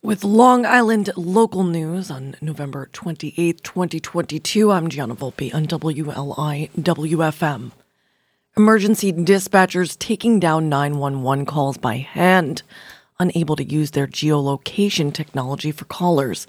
With Long Island local news on November 28, 2022, I'm Gianna Volpe on WLI WFM. Emergency dispatchers taking down 911 calls by hand, unable to use their geolocation technology for callers.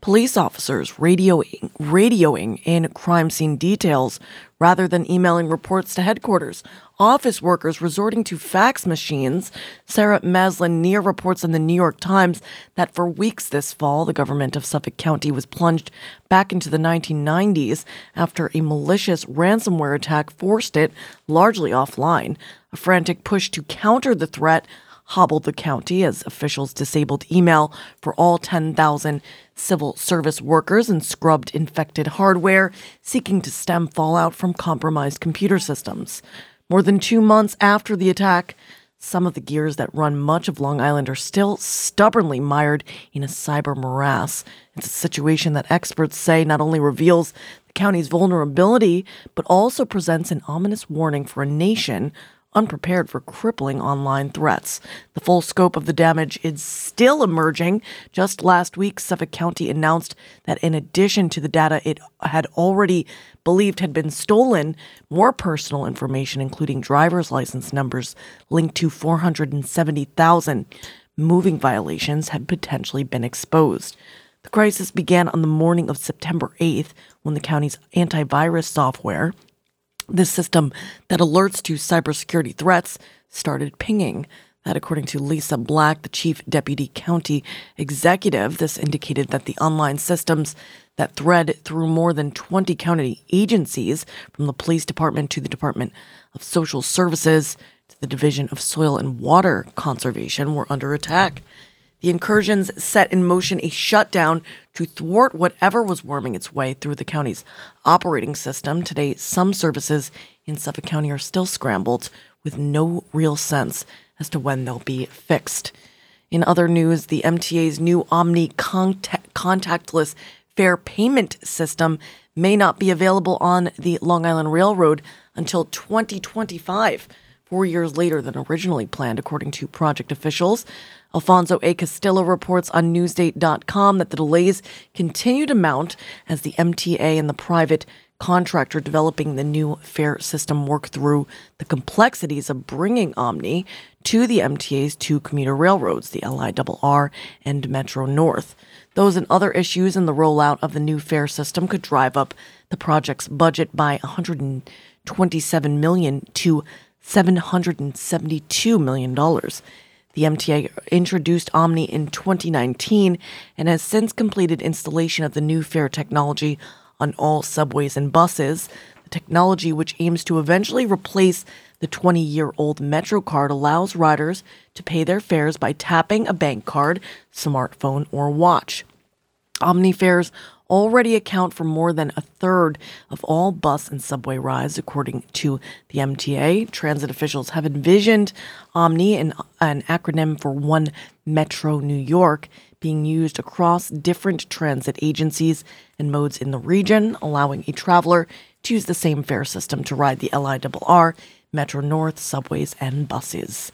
Police officers radioing, radioing in crime scene details rather than emailing reports to headquarters office workers resorting to fax machines. Sarah Maslin Nir reports in the New York Times that for weeks this fall, the government of Suffolk County was plunged back into the 1990s after a malicious ransomware attack forced it largely offline. A frantic push to counter the threat hobbled the county as officials disabled email for all 10,000 civil service workers and scrubbed infected hardware, seeking to stem fallout from compromised computer systems. More than two months after the attack, some of the gears that run much of Long Island are still stubbornly mired in a cyber morass. It's a situation that experts say not only reveals the county's vulnerability, but also presents an ominous warning for a nation unprepared for crippling online threats. The full scope of the damage is still emerging. Just last week, Suffolk County announced that in addition to the data it had already believed had been stolen, more personal information, including driver's license numbers linked to 470,000 moving violations, had potentially been exposed. The crisis began on the morning of September 8th when the county's antivirus software, the system that alerts to cybersecurity threats, started pinging. That, according to Lisa Black, the chief deputy county executive, this indicated that the online systems that thread through more than 20 county agencies, from the police department to the Department of Social Services to the Division of Soil and Water Conservation, were under attack. The incursions set in motion a shutdown to thwart whatever was worming its way through the county's operating system. Today, some services in Suffolk County are still scrambled with no real sense as to when they'll be fixed. In other news, the MTA's new OMNY contact- contactless fare payment system may not be available on the Long Island Railroad until 2025, four years later than originally planned, according to project officials. Alfonso A. Castillo reports on Newsday.com that the delays continue to mount as the MTA and the private contractor developing the new fare system work through the complexities of bringing OMNY to the MTA's two commuter railroads, the LIRR and Metro North. Those and other issues in the rollout of the new fare system could drive up the project's budget by 127 million to 772 million dollars. The MTA introduced OMNY in 2019 and has since completed installation of the new fare technology on all subways and buses. The technology, which aims to eventually replace the 20 year old MetroCard, allows riders to pay their fares by tapping a bank card, smartphone, or watch. OMNY fares already account for more than a third of all bus and subway rides, according to the MTA. Transit officials have envisioned OMNY, an, an acronym for One Metro New York, being used across different transit agencies and modes in the region, allowing a traveler to use the same fare system to ride the LIRR, Metro North, subways, and buses.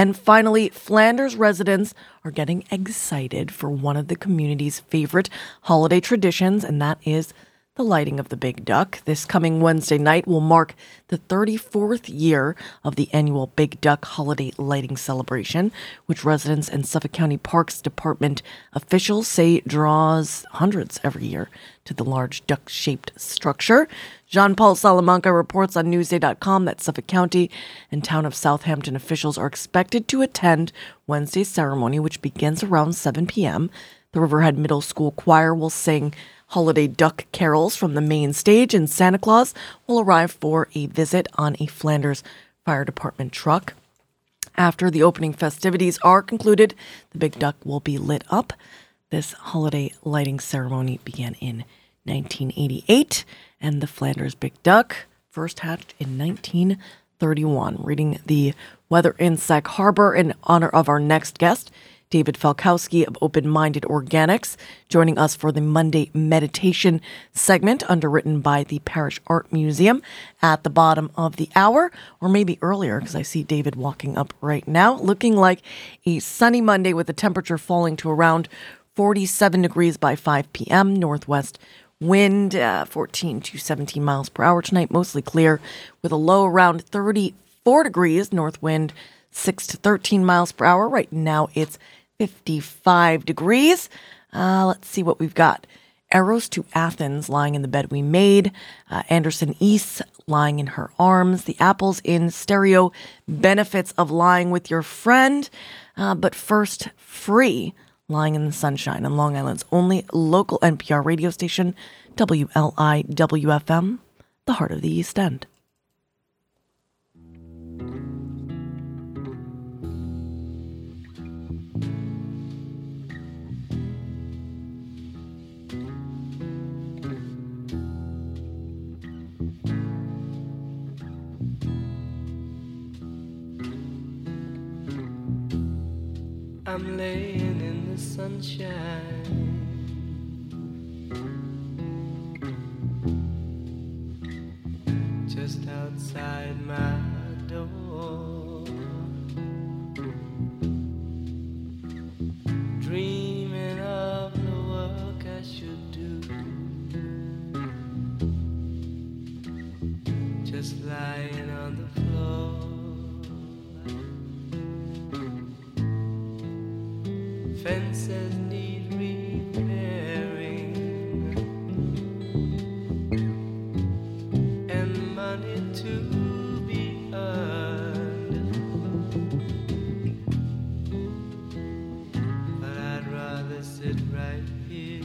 And finally, Flanders residents are getting excited for one of the community's favorite holiday traditions, and that is the lighting of the Big Duck. This coming Wednesday night will mark the 34th year of the annual Big Duck Holiday Lighting Celebration, which residents and Suffolk County Parks Department officials say draws hundreds every year to the large duck shaped structure. Jean Paul Salamanca reports on Newsday.com that Suffolk County and town of Southampton officials are expected to attend Wednesday's ceremony, which begins around 7 p.m. The Riverhead Middle School Choir will sing holiday duck carols from the main stage, and Santa Claus will arrive for a visit on a Flanders Fire Department truck. After the opening festivities are concluded, the Big Duck will be lit up. This holiday lighting ceremony began in 1988 and the Flanders Big Duck, first hatched in 1931. Reading the weather in Sag Harbor in honor of our next guest, David Falkowski of Open Minded Organics, joining us for the Monday meditation segment underwritten by the Parrish Art Museum at the bottom of the hour, or maybe earlier, because I see David walking up right now, looking like a sunny Monday with the temperature falling to around 47 degrees by 5 p.m. Northwest wind uh, 14 to 17 miles per hour tonight, mostly clear with a low around 34 degrees. North wind 6 to 13 miles per hour. Right now it's 55 degrees. Uh, let's see what we've got. Eros to Athens, lying in the bed we made. Uh, Anderson East, lying in her arms. The apples in stereo. Benefits of lying with your friend. Uh, but first, free, lying in the sunshine on Long Island's only local NPR radio station, WLIWFM, the heart of the East End. I'm laying in the sunshine. Just outside my door. Dreaming of the work I should do. Just lying on the Fences need repairing and money to be earned. But I'd rather sit right here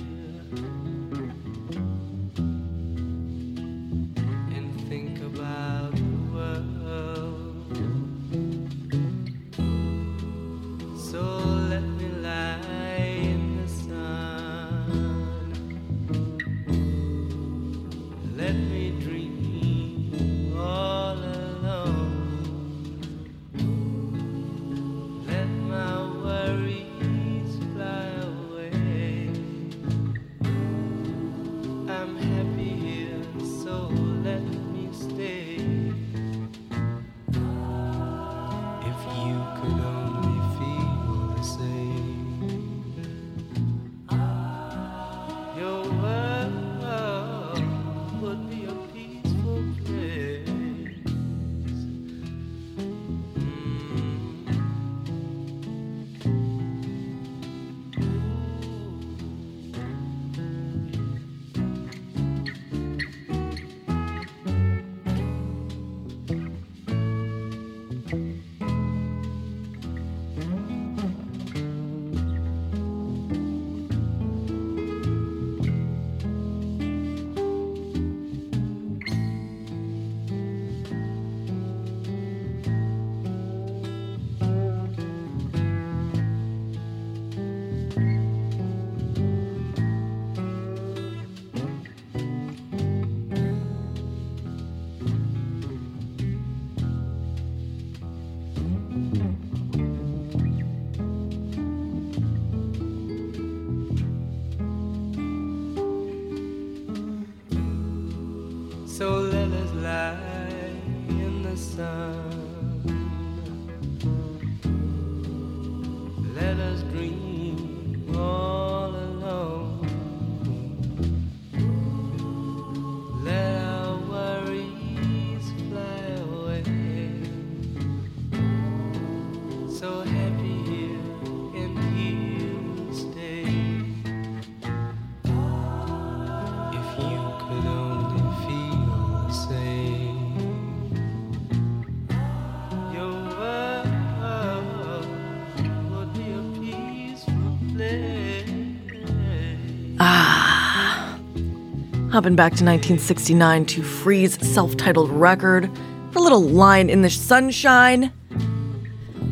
Hopping back to 1969 to Free's self titled record for a little line in the sunshine,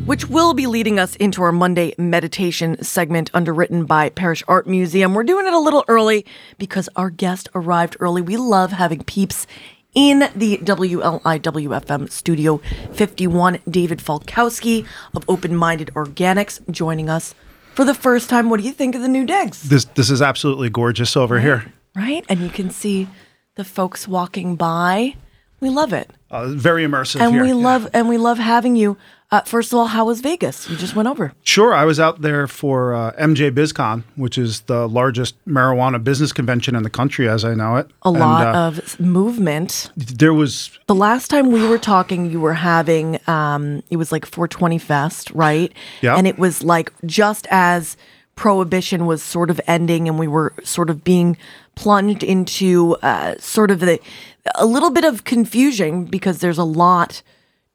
which will be leading us into our Monday meditation segment underwritten by Parrish Art Museum. We're doing it a little early because our guest arrived early. We love having peeps in the WLIWFM Studio 51, David Falkowski of Open Minded Organics joining us for the first time. What do you think of the new digs? This this is absolutely gorgeous over here. Right? And you can see the folks walking by. We love it. Uh, very immersive And here. we Yeah. love and we love having you. Uh, first of all, how was Vegas? You just went over. Sure, I was out there for uh, MJ BizCon, which is the largest marijuana business convention in the country, as I know it. A lot uh, of movement. there was The last time we were talking, you were having um, it was like 420 Fest, right? Yeah. And it was like just as prohibition was sort of ending, and we were sort of being plunged into uh, sort of the a little bit of confusion because there's a lot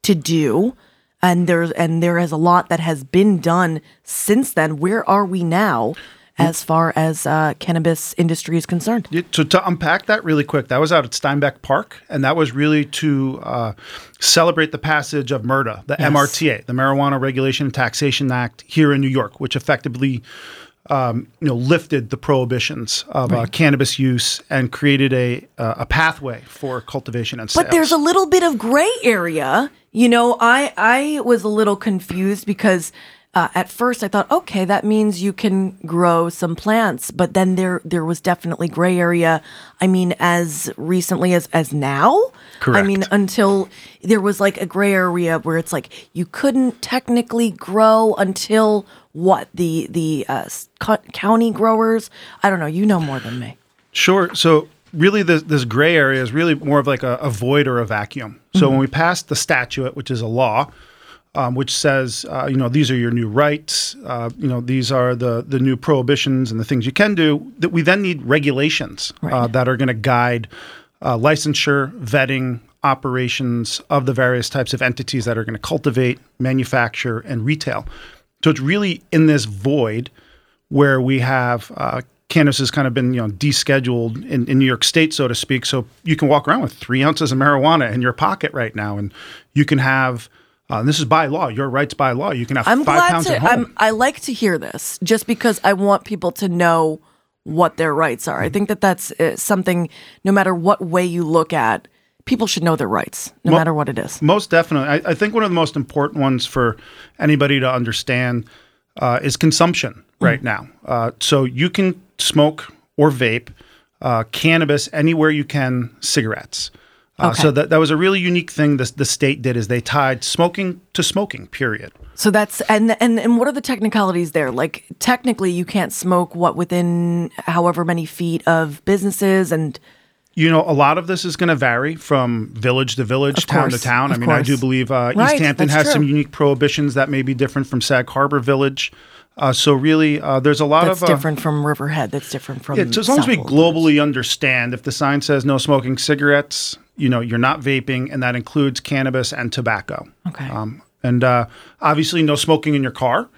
to do. And there's and there is a lot that has been done since then. Where are we now, as far as uh, cannabis industry is concerned? Yeah, So to unpack that really quick, that was out at Steinbeck Park, and that was really to uh, celebrate the passage of MRTA, the MRTA, the Marijuana Regulation and Taxation Act here in New York, which effectively, um, you know, lifted the prohibitions of uh, cannabis use and created a uh, a pathway for cultivation and sales. But there's a little bit of gray area. You know, I I was a little confused because uh, at first I thought, okay, that means you can grow some plants, but then there there was definitely gray area. I mean, as recently as as now. Correct. I mean, until there was like a gray area where it's like you couldn't technically grow until what the the uh, co- county growers. I don't know. You know more than me. Sure. So really, this, this gray area is really more of like a, a void or a vacuum. So when we passed the statute, which is a law, um, which says, uh, you know, these are your new rights, uh, you know, these are the the new prohibitions and the things you can do. That we then need regulations uh, that are going to guide uh, licensure, vetting, operations of the various types of entities that are going to cultivate, manufacture, and retail. So it's really in this void where we have uh, cannabis has kind of been you know descheduled in, in New York State, so to speak. So you can walk around with three ounces of marijuana in your pocket right now, and you can have. Uh, this is by law. Your rights by law. You can have I'm five pounds to. at home. I'm, I like to hear this just because I want people to know what their rights are. I Mm-hmm. think that that's uh, something. No matter what way you look at, people should know their rights, no matter what it is. Most definitely. I, I think one of the most important ones for anybody to understand uh, is consumption Mm. right now. Uh, so you can smoke or vape uh, cannabis anywhere you can cigarettes. Uh, Okay. So that, that was a really unique thing the, the state did is they tied smoking to smoking, period. So that's and and and what are the technicalities there? Like technically, you can't smoke what within however many feet of businesses and You know, a lot of this is going to vary from village to village, Of town course, to town. I mean, I do believe uh, Right, East Hampton has some unique prohibitions that may be different from Sag Harbor Village. Uh, so really, uh, there's a lot that's of uh, different from Riverhead. That's different from. Yeah, so as long as we globally understand, if the sign says no smoking cigarettes, you know, you're not vaping, and that includes cannabis and tobacco. Okay. Um, and uh, obviously, no smoking in your car.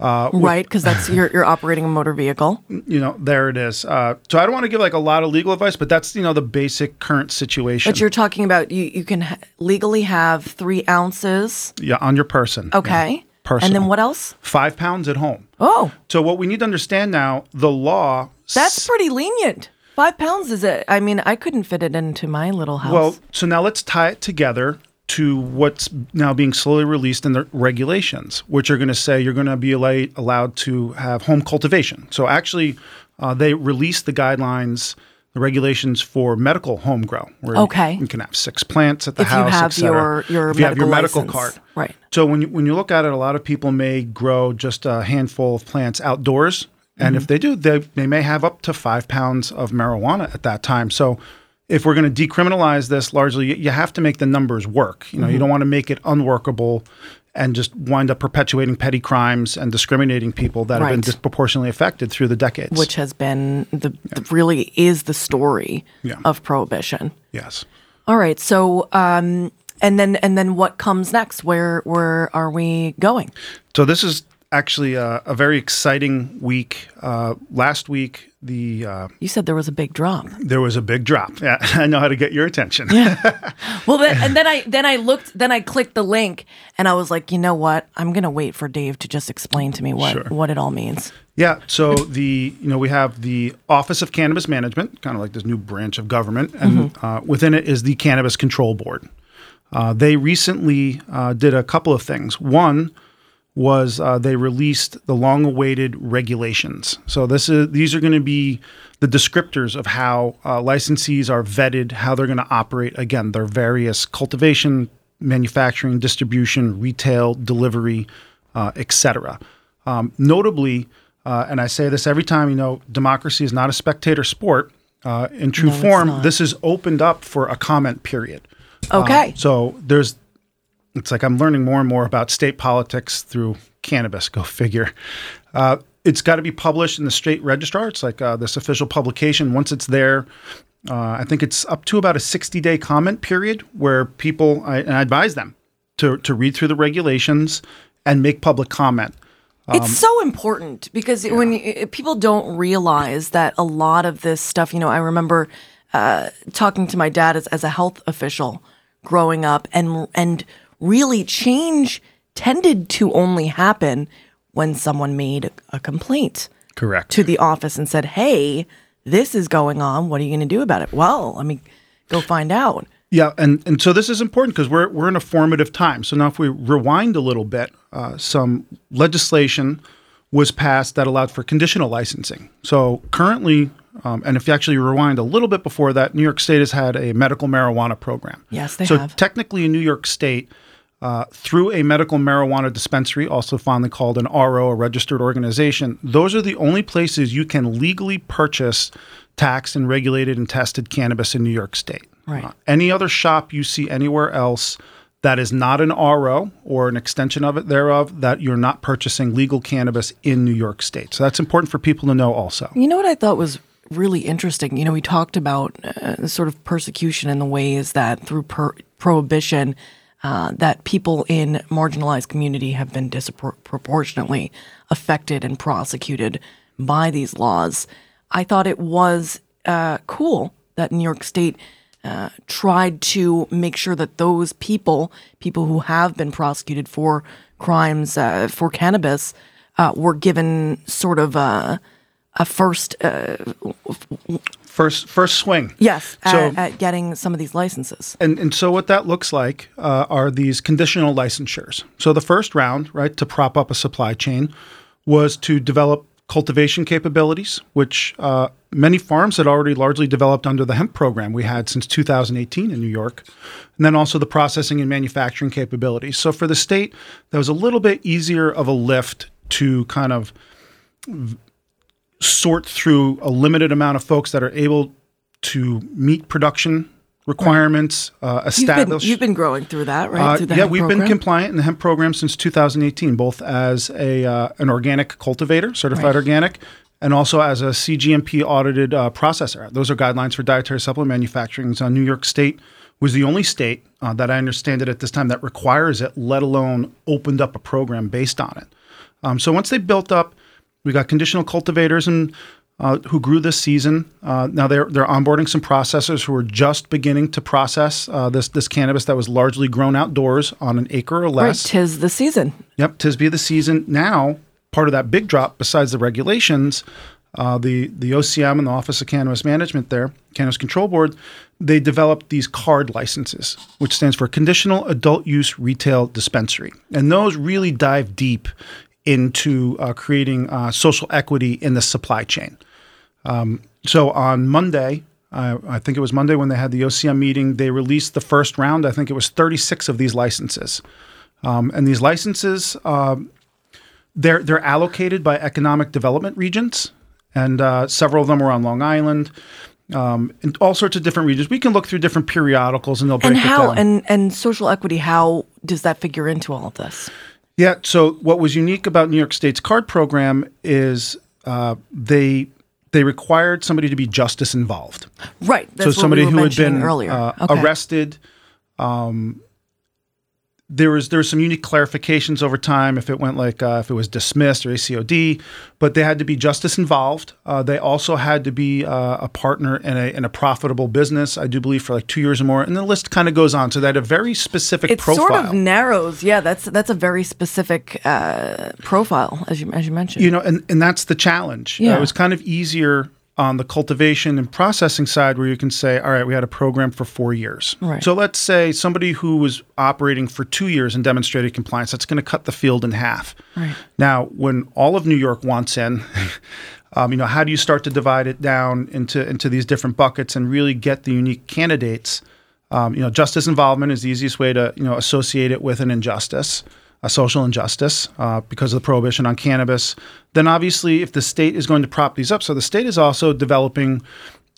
right? Because that's you're you're operating a motor vehicle. You know, there it is. Uh, so I don't want to give like a lot of legal advice, but that's you know the basic current situation. But you're talking about you you can ha- legally have three ounces. yeah, on your person. Okay. Yeah. Personal. And then what else? Five pounds at home. Oh, So what we need to understand now, the law. that's pretty lenient. Five pounds is it? I mean, I couldn't fit it into my little house. Well, so now let's tie it together to what's now being slowly released in the regulations, which are going to say you're going to be allow- allowed to have home cultivation. So actually, uh, they released the guidelines, the regulations for medical home grow, where you- Okay. you, can have six plants at the if you house, have et your your if you have your medical medical license. card. right? So when you when you look at it, a lot of people may grow just a handful of plants outdoors, and Mm-hmm. if they do, they they may have up to five pounds of marijuana at that time. So if we're going to decriminalize this, largely you, you have to make the numbers work. You know, Mm-hmm. you don't want to make it unworkable and just wind up perpetuating petty crimes and discriminating people that have been disproportionately affected through the decades. Which has been the, the really is the story Yeah. of prohibition. yes. All right. So, um, and then and then what comes next? Where where are we going? So this is actually a, a very exciting week. Uh, last week, the uh, You said there was a big drop. there was a big drop. Yeah, I know how to get your attention. yeah. Well, then, and then I then I looked, then I clicked the link, and I was like, you know what? I'm gonna wait for Dave to just explain to me what Sure. what it all means. Yeah. So the you know we have the Office of Cannabis Management, kind of like this new branch of government, and uh, within it is the Cannabis Control Board. Uh, they recently uh, did a couple of things. One was uh, they released the long-awaited regulations. So this is these are going to be the descriptors of how uh, licensees are vetted, how they're going to operate. Again, their various cultivation, manufacturing, distribution, retail, delivery, uh, etc. Um, notably, uh, and I say this every time, you know, democracy is not a spectator sport. Uh, in true No, form, this is opened up for a comment period. Okay. Um, so there's, it's like I'm learning more and more about state politics through cannabis. Go figure. Uh, it's got to be published in the state registrar. It's like uh, this official publication. Once it's there, uh, I think it's up to about a 60 day comment period where people, I, and I advise them to, to read through the regulations and make public comment. It's so important because when you, people don't realize that a lot of this stuff, you know, I remember uh, talking to my dad as, as a health official growing up, and and really change tended to only happen when someone made a, a complaint Correct. to the office and said, "Hey, this is going on. What are you going to do about it?" Well, let me go find out. Yeah, and, and so this is important because we're we're in a formative time. So now, if we rewind a little bit, uh, some legislation was passed that allowed for conditional licensing. So currently, um, and if you actually rewind a little bit before that, New York State has had a medical marijuana program. Yes, they so have. technically, in New York State, uh, through a medical marijuana dispensary, also fondly called an RO, a registered organization, those are the only places you can legally purchase taxed and regulated and tested cannabis in New York State. Right. Uh, any other shop you see anywhere else that is not an RO or an extension of it thereof, that you're not purchasing legal cannabis in New York State. So that's important for people to know also. You know what I thought was really interesting? You know, we talked about uh, sort of persecution in the ways that through per- prohibition, uh, that people in marginalized community have been disproportionately affected and prosecuted by these laws. I thought it was uh, cool that New York State uh, tried to make sure that those people, people who have been prosecuted for crimes uh, for cannabis, uh, were given sort of a, a first, uh, First, first swing. yes, So- at, at getting some of these licenses. And, and so what that looks like uh, are these conditional licensures. So the first round, right, to prop up a supply chain was to develop cultivation capabilities, which uh, many farms had already largely developed under the hemp program we had since 2018 in New York. And then also the processing and manufacturing capabilities. So for the state, that was a little bit easier of a lift to kind of sort through a limited amount of folks that are able to meet production requirements, uh, You've been, you've been growing through that, right? Uh, through yeah, we've program? been compliant in the hemp program since 2018, both as a uh, an organic cultivator, certified Right. organic, and also as a CGMP audited uh, processor. Those are guidelines for dietary supplement manufacturing. So New York State was the only state uh, that I understand it at this time that requires it, let alone opened up a program based on it. Um, so once they built up, we got conditional cultivators and uh, who grew this season. Uh, now they're they're onboarding some processors who are just beginning to process uh, this this cannabis that was largely grown outdoors on an acre or less. Right, tis the season. Yep, tis be the season. Now, part of that big drop, besides the regulations, uh, the the OCM and the Office of Cannabis Management, there, Cannabis Control Board, they developed these card licenses, which stands for Conditional Adult Use Retail Dispensary, and those really dive deep into uh, creating uh, social equity in the supply chain. Um, so on Monday, uh, I think it was Monday when they had the OCM meeting, they released the first round. I think it was 36 of these licenses. Um, and these licenses, um, they're they're allocated by economic development regions, and uh, several of them are on Long Island, um, and all sorts of different regions. We can look through different periodicals, and they'll break And it how down. and and social equity? How does that figure into all of this? Yeah. So what was unique about New York State's card program is uh, they they required somebody to be justice involved. Right. So somebody we who had been earlier. uh, Okay. arrested. Um, there was there was some unique clarifications over time if it went like uh, if it was dismissed or ACOD, but they had to be justice involved. Uh, they also had to be uh, a partner in a in a profitable business. I do believe for like two years or more, and the list kind of goes on. So they had a very specific It profile. sort of narrows. Yeah, that's that's a very specific uh, profile, as you as you mentioned. you know, and, and that's the challenge. Yeah. it was kind of easier on the cultivation and processing side where you can say, all right, we had a program for four years. Right. So let's say somebody who was operating for two years and demonstrated compliance, that's going to cut the field in half. Right. Now, when all of New York wants in, um, you know, how do you start to divide it down into into these different buckets and really get the unique candidates? Um, you know, justice involvement is the easiest way to you know associate it with an injustice, a social injustice, uh, because of the prohibition on cannabis. Then, obviously, if the state is going to prop these up, so the state is also developing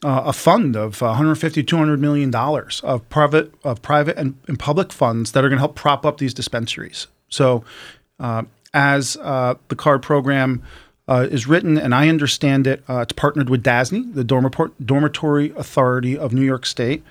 uh, a fund of 150 200 million dollars of private of private and, and public funds that are going to help prop up these dispensaries. So, uh, as uh, the card program uh, is written, and I understand it, uh, it's partnered with DASNY, the Dormitory Authority of New York State,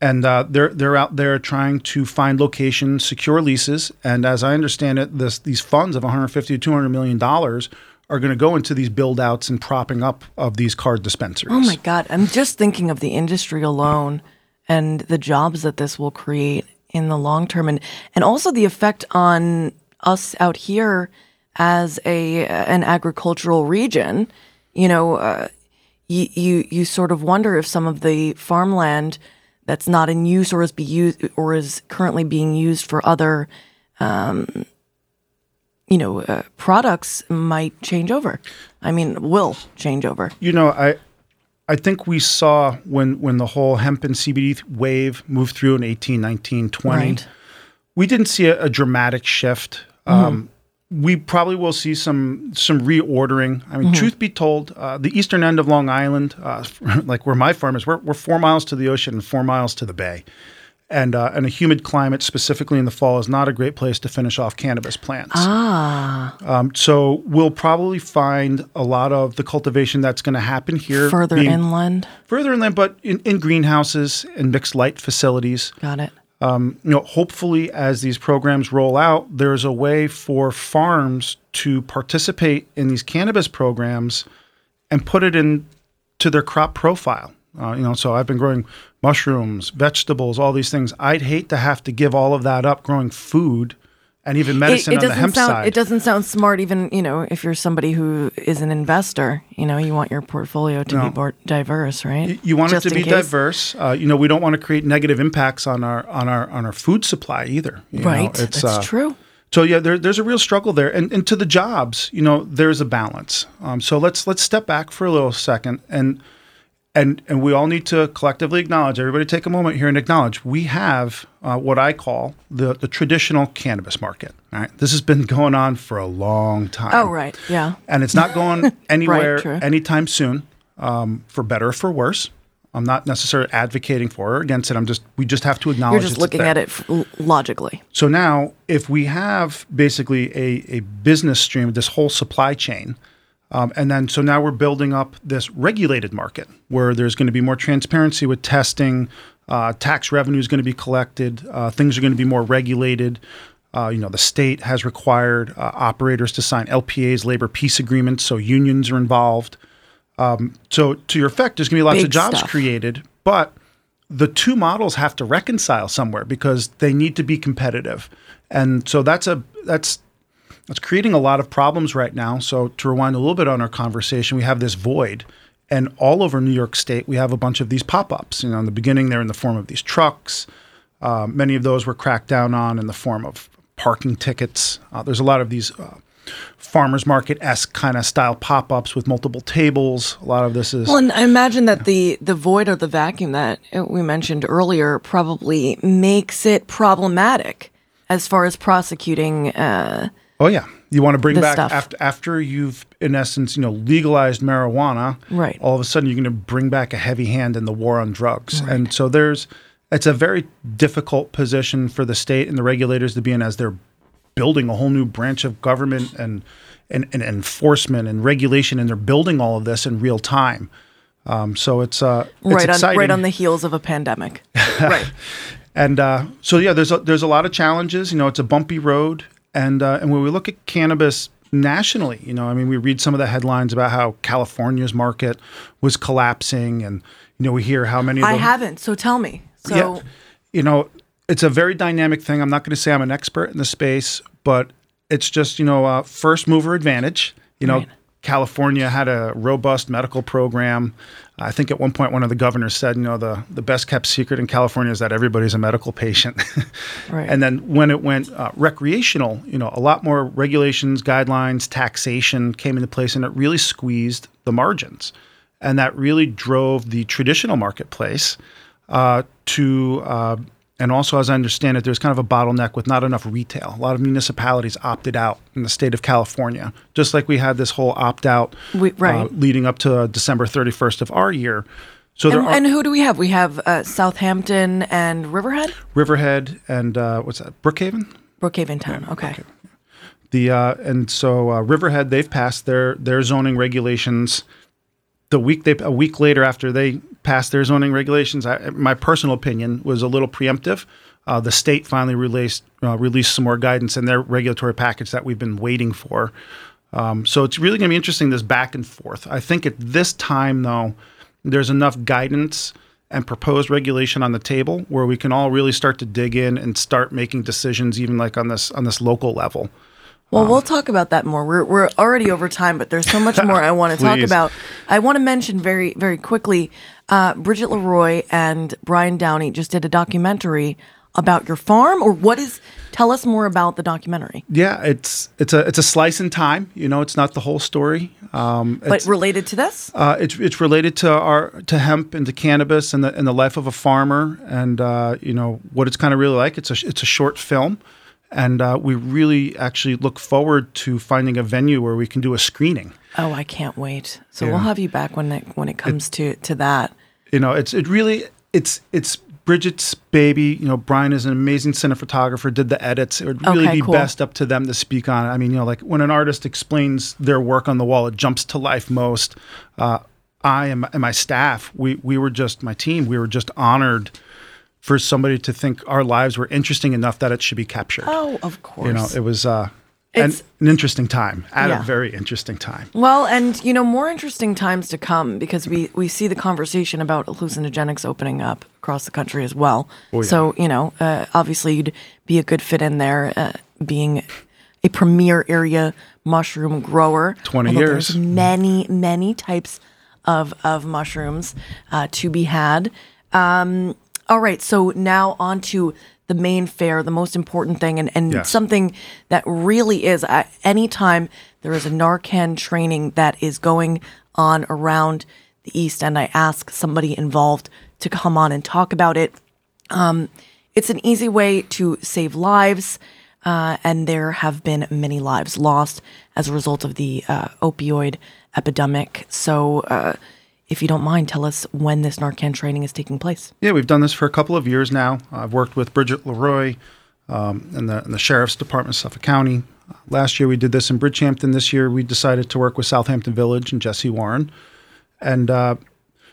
and uh, they're they're out there trying to find location, secure leases, and as I understand it, this these funds of 150 to 200 million dollars are going to go into these build outs and propping up of these card dispensaries. Oh my God. I'm just thinking of the industry alone and the jobs that this will create in the long term and, and also the effect on us out here as a an agricultural region. You know, uh, you, you you sort of wonder if some of the farmland that's not in use or is be used or is currently being used for other um, you know, uh, products might change over. I mean, will change over. You know, I I think we saw when when the whole hemp and CBD wave moved through in 18, 19, 20. Right. We didn't see a, a dramatic shift. Um, we probably will see some some reordering. I mean, truth be told, uh, the eastern end of Long Island, uh, like where my farm is, we're, we're four miles to the ocean and four miles to the bay. And, uh, and a humid climate, specifically in the fall, is not a great place to finish off cannabis plants. Ah, Um, so we'll probably find a lot of the cultivation that's going to happen here further inland. further inland, but in, in greenhouses and mixed light facilities. Got it. Um, you know, hopefully, as these programs roll out, there's a way for farms to participate in these cannabis programs and put it into their crop profile. Uh, you know, so I've been growing mushrooms, vegetables, all these things. I'd hate to have to give all of that up growing food and even medicine it, it on the hemp sound side. it doesn't sound smart even you know if you're somebody who is an investor you know you want your portfolio to No. be more diverse right you want Just it to be case. diverse. Uh, you know, we don't want to create negative impacts on our on our on our food supply either. you know. right It's, that's uh, true So yeah, there, there's a real struggle there, and, and to the jobs, you know, there's a balance. Um, so let's let's step back for a little second, and and and we all need to collectively acknowledge. Everybody, take a moment here and acknowledge we have uh, what I call the the traditional cannabis market. All right, this has been going on for a long time. oh right yeah and it's not going anywhere true. anytime soon, um, for better or for worse. I'm not necessarily advocating for or against it. I'm just we just have to acknowledge. you're just looking there. at it logically So now, if we have basically a, a business stream, this whole supply chain, um, and then so now we're building up this regulated market where there's going to be more transparency with testing, uh, tax revenue is going to be collected, uh, things are going to be more regulated. Uh, you know, the state has required uh, operators to sign LPAs, labor peace agreements, so unions are involved. Um, so to your effect, there's going to be lots of jobs stuff. created, but the two models have to reconcile somewhere because they need to be competitive. And so that's a that's that's creating a lot of problems right now. So to rewind a little bit on our conversation, we have this void. And all over New York State, we have a bunch of these pop-ups. You know, in the beginning, they're in the form of these trucks. Uh, many of those were cracked down on in the form of parking tickets. Uh, there's a lot of these uh, farmers market esque kind of style pop-ups with multiple tables. A lot of this is Well, and I imagine that the the void or the vacuum that we mentioned earlier probably makes it problematic as far as prosecuting. Uh, Oh yeah, you want to bring back stuff. after after you've in essence you know legalized marijuana. Right. All of a sudden you're going to bring back a heavy hand in the war on drugs, and so there's it's a very difficult position for the state and the regulators to be in as they're building a whole new branch of government and and, and enforcement and regulation, and they're building all of this in real time. Um, so it's uh it's right on exciting. right on the heels of a pandemic. right. And uh, so yeah, there's a, there's a lot of challenges. You know, it's a bumpy road, and uh, and when we look at cannabis nationally, you know, I mean, we read some of the headlines about how California's market was collapsing, and you know, we hear how many. Of I them, haven't. So tell me. So yeah, you know, it's a very dynamic thing. I'm not going to say I'm an expert in the space, but it's just you know, uh, first mover advantage. You know, Right. California had a robust medical program. I think at one point one of the governors said, you know, the, the best kept secret in California is that everybody's a medical patient. Right. And then when it went uh, recreational, you know, a lot more regulations, guidelines, taxation came into place, and it really squeezed the margins, and that really drove the traditional marketplace uh, to. Uh, and also, as I understand it, there's kind of a bottleneck with not enough retail. A lot of municipalities opted out in the state of California, just like we had this whole opt out We- right. leading up to December 31st of our year. So there And, are and who do we have? We have uh, Southampton and Riverhead, Riverhead and uh, what's that? Brookhaven. Brookhaven Town. Okay. The uh, and so uh, Riverhead they've passed their their zoning regulations. The week they a week later after they passed their zoning regulations, I, my personal opinion was a little preemptive. Uh, the state finally released uh, released some more guidance in their regulatory package that we've been waiting for. Um, so it's really going to be interesting this back and forth. I think at this time though, there's enough guidance and proposed regulation on the table where we can all really start to dig in and start making decisions, even like on this on this local level. Well, we'll talk about that more. We're, we're already over time, but there's so much more I want to talk about. I want to mention very, very quickly uh, Bridget Leroy and Brian Downey just did a documentary about your farm, or what is, tell us more about the documentary, Yeah, it's it's a it's a slice in time. You know, it's not the whole story. Um, but it's, related to this? uh, it's it's related to our to hemp and to cannabis and the and the life of a farmer and uh, you know what it's kind of really like. It's a it's a short film, and uh, we really actually look forward to finding a venue where we can do a screening. Oh, I can't wait. So Yeah. we'll have you back when it, when it comes to, to that. you know it's it really it's it's bridget's baby you know brian is an amazing cinematographer did the edits it would really Okay, be cool. best up to them to speak on it i mean you know like when an artist explains their work on the wall it jumps to life most uh, i and my, and my staff we we were just my team we were just honored for somebody to think our lives were interesting enough that it should be captured Oh, of course. you know it was uh an, an interesting time at Yeah. a very interesting time Well, and you know, more interesting times to come because we we see the conversation about hallucinogenics opening up across the country as well. Oh, yeah. So you know, uh, obviously you'd be a good fit in there, uh, being a premier area mushroom grower. 20 years. Many many types of of mushrooms uh, to be had. Um, all right, so now on to the main fare, the most important thing, and, and something that really is uh, anytime there is a Narcan training that is going on around the East, and I ask somebody involved to come on and talk about it. Um, it's an easy way to save lives, uh, and there have been many lives lost as a result of the uh, opioid epidemic. So, uh, if you don't mind, tell us when this Narcan training is taking place. Yeah, we've done this for a couple of years now. I've worked with Bridget Leroy um, in, the, in the Sheriff's Department of Suffolk County. Last year we did this in Bridgehampton. This year we decided to work with Southampton Village and Jesse Warren. And uh,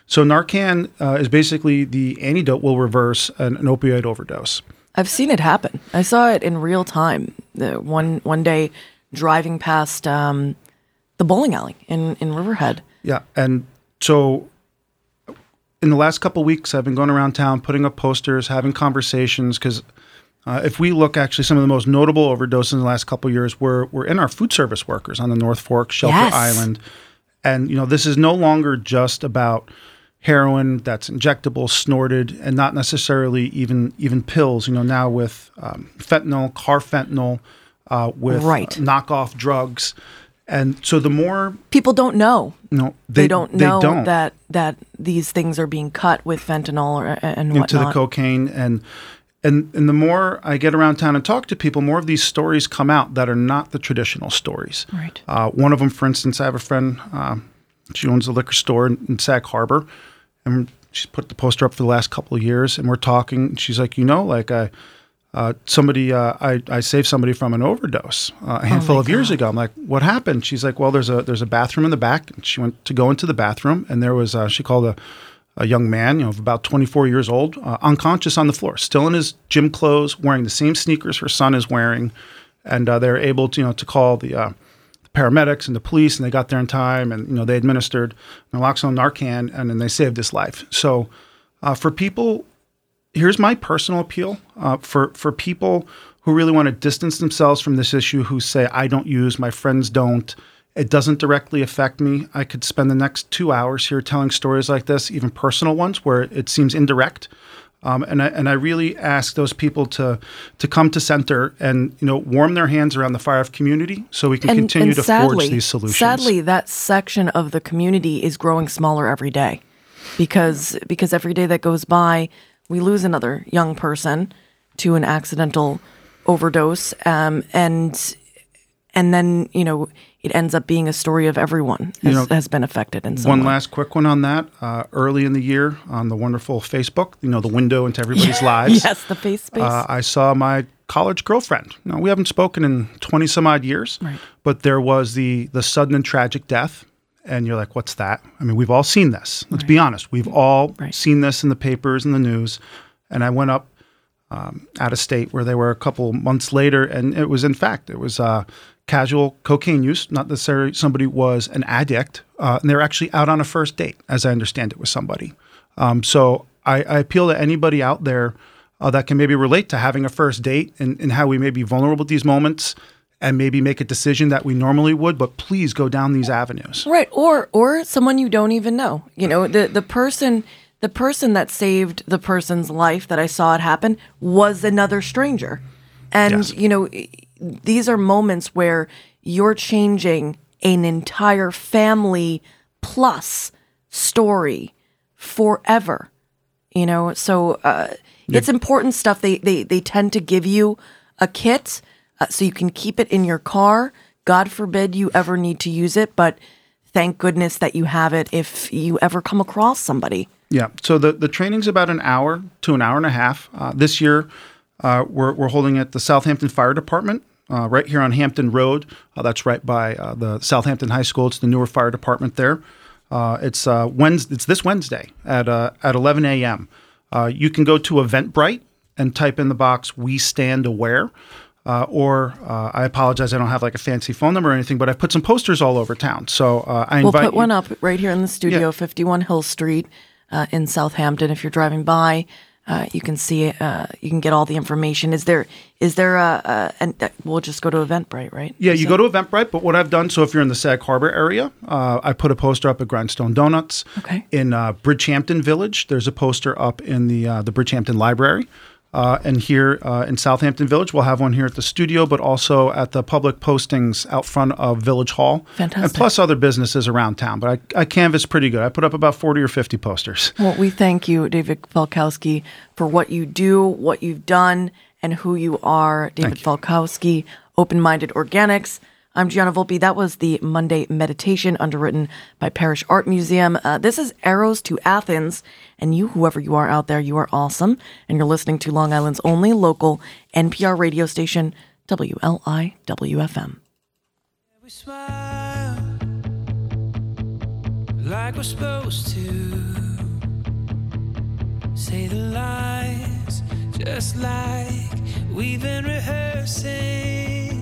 so Narcan uh, is basically the antidote will reverse an, an opioid overdose. I've seen it happen. I saw it in real time. The one one day driving past um, the bowling alley in in Riverhead. Yeah, and so in the last couple of weeks, I've been going around town, putting up posters, having conversations. Because uh, if we look, actually, some of the most notable overdoses in the last couple of years were were in our food service workers on the North Fork, Shelter Yes. Island, and you know this is no longer just about heroin that's injectable, snorted, and not necessarily even even pills. You know now with um, fentanyl, carfentanil, uh, with Right. knockoff drugs. And so the more People don't know. know, They, they, don't they know don't. that that these things are being cut with fentanyl or, and whatnot. into the cocaine and and and the more I get around town and talk to people, more of these stories come out that are not the traditional stories. Right. Uh, one of them, for instance, I have a friend. Uh, she owns a liquor store in, in Sag Harbor, and she's put the poster up for the last couple of years. And we're talking. And She's like, you know, like I. Uh, somebody, uh, I, I saved somebody from an overdose uh, a handful of years ago. I'm like, what happened? She's like, well, there's a there's a bathroom in the back. And she went to go into the bathroom, and there was uh, she called a a young man, you know, of about 24 years old, uh, unconscious on the floor, still in his gym clothes, wearing the same sneakers her son is wearing, and uh, they're able to, you know, to call the, uh, the paramedics and the police, and they got there in time, and you know, they administered naloxone, Narcan, and then they saved his life. So, uh, for people, here's my personal appeal uh, for for people who really want to distance themselves from this issue, who say I don't use, my friends don't. It doesn't directly affect me. I could spend the next two hours here telling stories like this, even personal ones where it seems indirect. Um, and I and I really ask those people to to come to center and you know warm their hands around the fire of community, so we can And, continue and to sadly, forge these solutions. sadly, that section of the community is growing smaller every day, because because every day that goes by, we lose another young person to an accidental overdose, um, and and then you know it ends up being a story of everyone has, know, has been affected in some One way. last quick one on that. Uh, early in the year, on the wonderful Facebook, you know, the window into everybody's lives. yes, the face space. Uh, I saw my college girlfriend. Now we haven't spoken in twenty some odd years, Right. but there was the the sudden and tragic death, and you're like, "What's that?" I mean, we've all seen this. Let's be honest. We've all Right. seen this in the papers and the news. And I went up um, out of state where they were a couple months later, and it was in fact it was uh, casual cocaine use. Not necessarily somebody was an addict, uh, and they were actually out on a first date, as I understand it, with somebody. Um, so I, I appeal to anybody out there uh, that can maybe relate to having a first date and, and how we may be vulnerable at these moments. And maybe make a decision that we normally would, but please go down these avenues. Right, or or someone you don't even know. You know, the the person the person that saved the person's life that I saw it happen was another stranger. And Yes. you know, these are moments where you're changing an entire family plus story forever. You know, so uh, it's important stuff. They, they they tend to give you a kit uh, so you can keep it in your car. God forbid you ever need to use it, but thank goodness that you have it if you ever come across somebody. Yeah. So the, the training's about an hour to an hour and a half. Uh, this year, uh, we're, we're holding at the Southampton Fire Department, uh, right here on Hampton Road. Uh, that's right by uh, the Southampton High School. It's the newer fire department there. Uh, it's Wednesday, It's this Wednesday at at 11 a.m. You can go to Eventbrite and type in the box "We Stand Aware." Uh, or uh, I apologize, I don't have like a fancy phone number or anything, but I put some posters all over town. So uh, I We'll put you- one up right here in the studio, Yeah. 51 Hill Street uh, in Southampton. If you're driving by, uh, you can see. Uh, you can get all the information. Is there is there a, a and we'll just go to Eventbrite, right? Yeah, you go to Eventbrite, but what I've done, so if you're in the Sag Harbor area, uh, I put a poster up at Grindstone Donuts. Okay. In uh, Bridgehampton Village, there's a poster up in the uh, the Bridgehampton Library. Uh, and here uh, in Southampton Village, we'll have one here at the studio, but also at the public postings out front of Village Hall. And plus other businesses around town. But I, I canvass pretty good. I put up about 40 or 50 posters. Well, we thank you, David Falkowski, for what you do, what you've done, and who you are. David you. Falkowski, Open Minded Organics. I'm Gianna Volpe. That was the Monday meditation underwritten by Parrish Art Museum. Uh, this is Arrows to Athens. And you, whoever you are out there, you are awesome. And you're listening to Long Island's only local NPR radio station, WLIWFM. We smile like we're supposed to. Say the lines just like we've been rehearsing.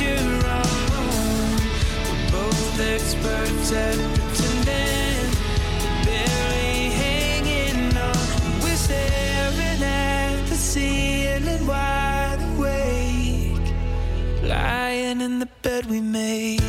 you're. We're both experts at pretending, barely hanging on. We're staring at the ceiling wide awake, lying in the bed we made.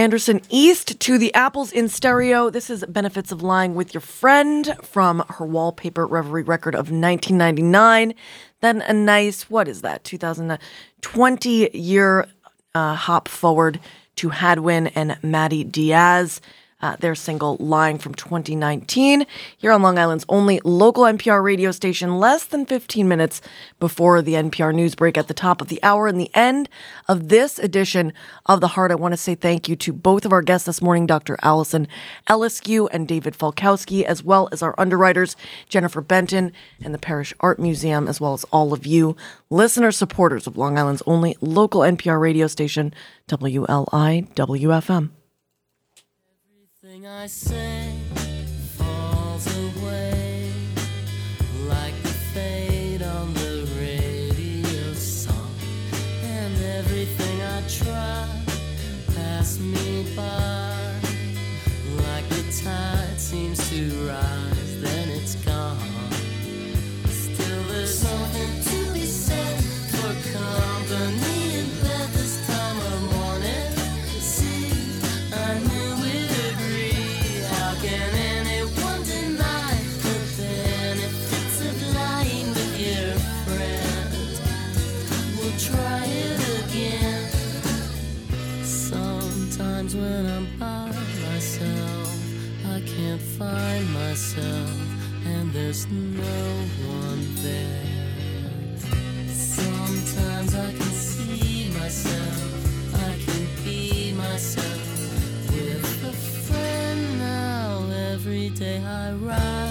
Anderson East to the Apples in Stereo, this is Benefits of Lying with Your Friend from her Wallpaper Reverie record of 1999. Then a nice, what is that, 2020 year uh, hop forward to Hadwin and Maddie Diaz uh, their single Lying from 2019 here on Long Island's only local NPR radio station, less than 15 minutes before the NPR news break at the top of the hour. And the end of this edition of The Heart, I want to say thank you to both of our guests this morning, Dr. Allison Eliscu and David Falkowski, as well as our underwriters, Jennifer Benton and the Parrish Art Museum, as well as all of you listener supporters of Long Island's only local NPR radio station, WLIWFM. Everything I say falls away like the fade on the radio song, and everything I try pass me by myself, and there's no one there. Sometimes I can see myself, I can be myself with a friend now. Every day I rise,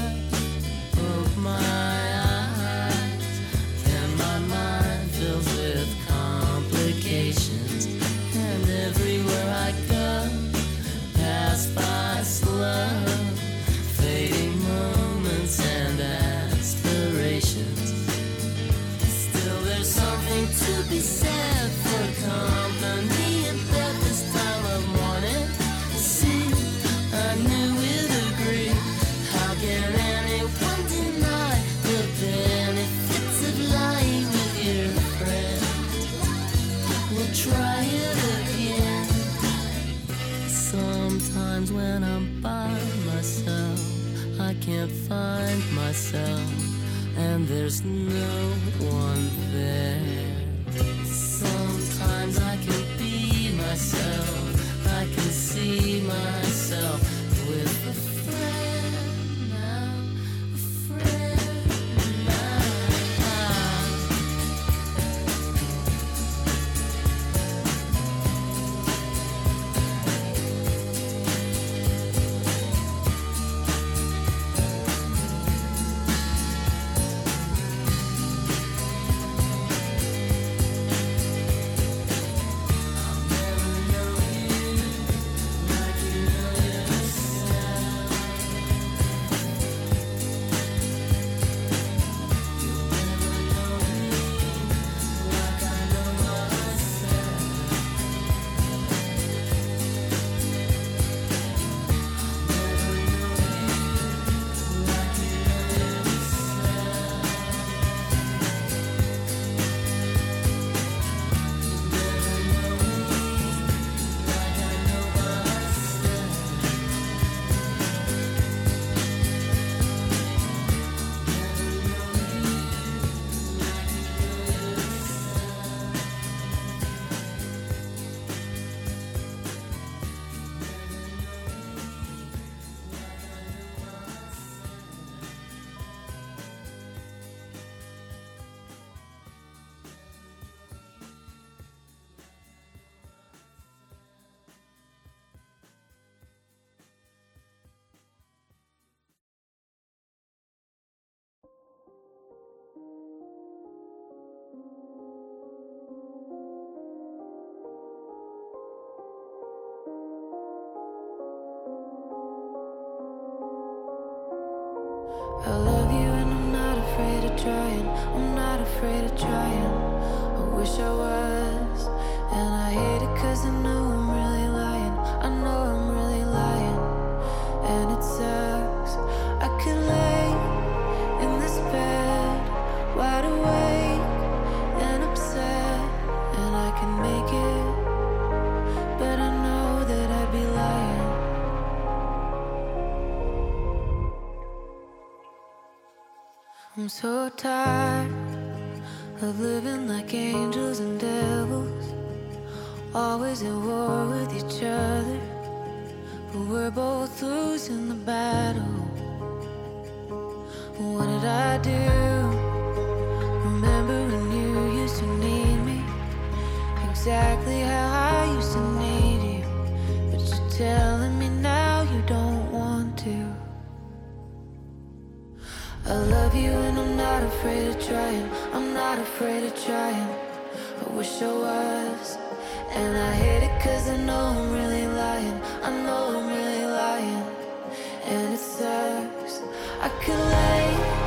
I'm I love you and I'm not afraid of trying. I'm not afraid of trying. I wish I was. And I hate it cause I know I'm really lying. I know I'm really lying. And it sucks. I could lay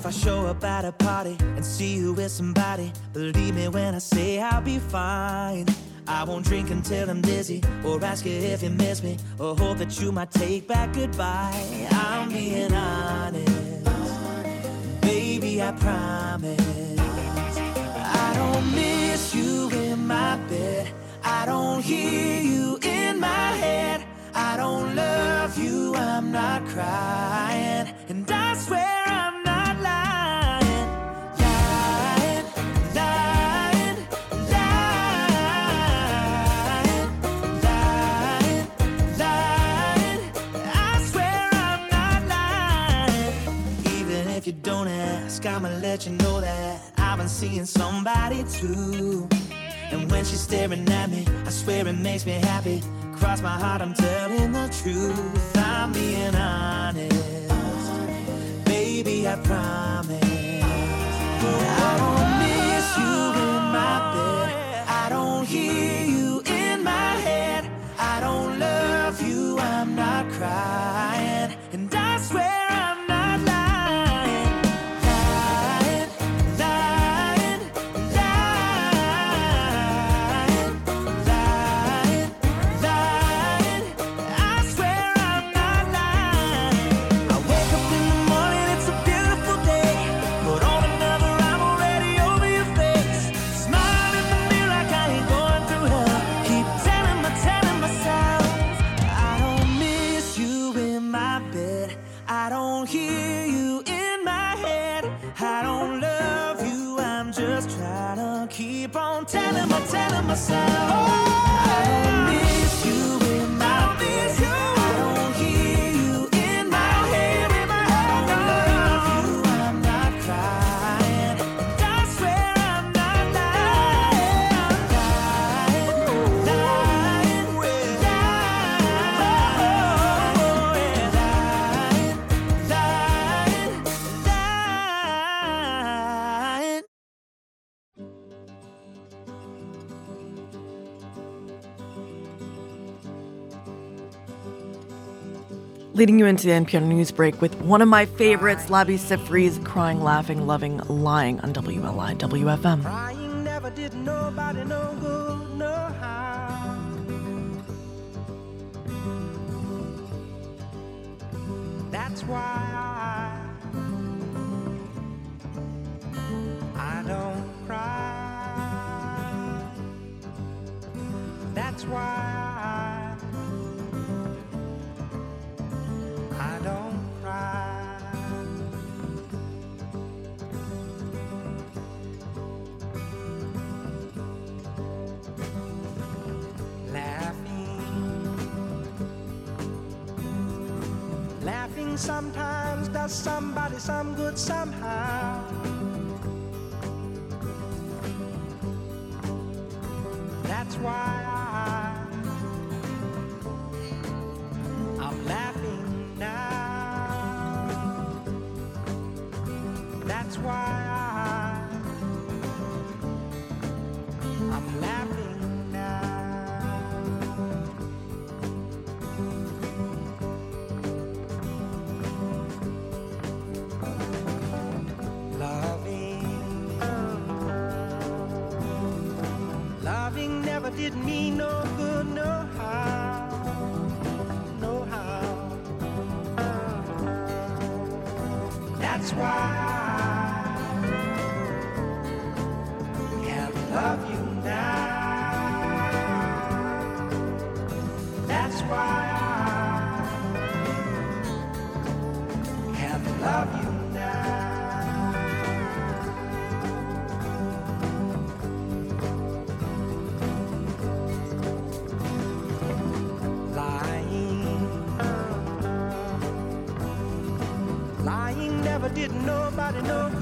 If I show up at a party and see you with somebody, believe me when I say I'll be fine. I won't drink until I'm dizzy, or ask you if you miss me, or hope that you might take back goodbye. I'm being honest, baby, I promise. I don't miss you in my bed, I don't hear you in my head. I don't love you, I'm not crying, and I swear I'ma let you know that I've been seeing somebody too. And when she's staring at me, I swear it makes me happy. Cross my heart, I'm telling the truth. I'm being honest, baby, I promise. I don't miss you Leading you into the NPR news break with one of my favorites, Labi Siffre's Crying, Laughing, Loving, Lying on WLI WFM. Crying never did nobody no good, no how. That's why I, I don't cry. That's why sometimes does somebody some good somehow. That's why never did me no good, no how, no how. That's why nobody no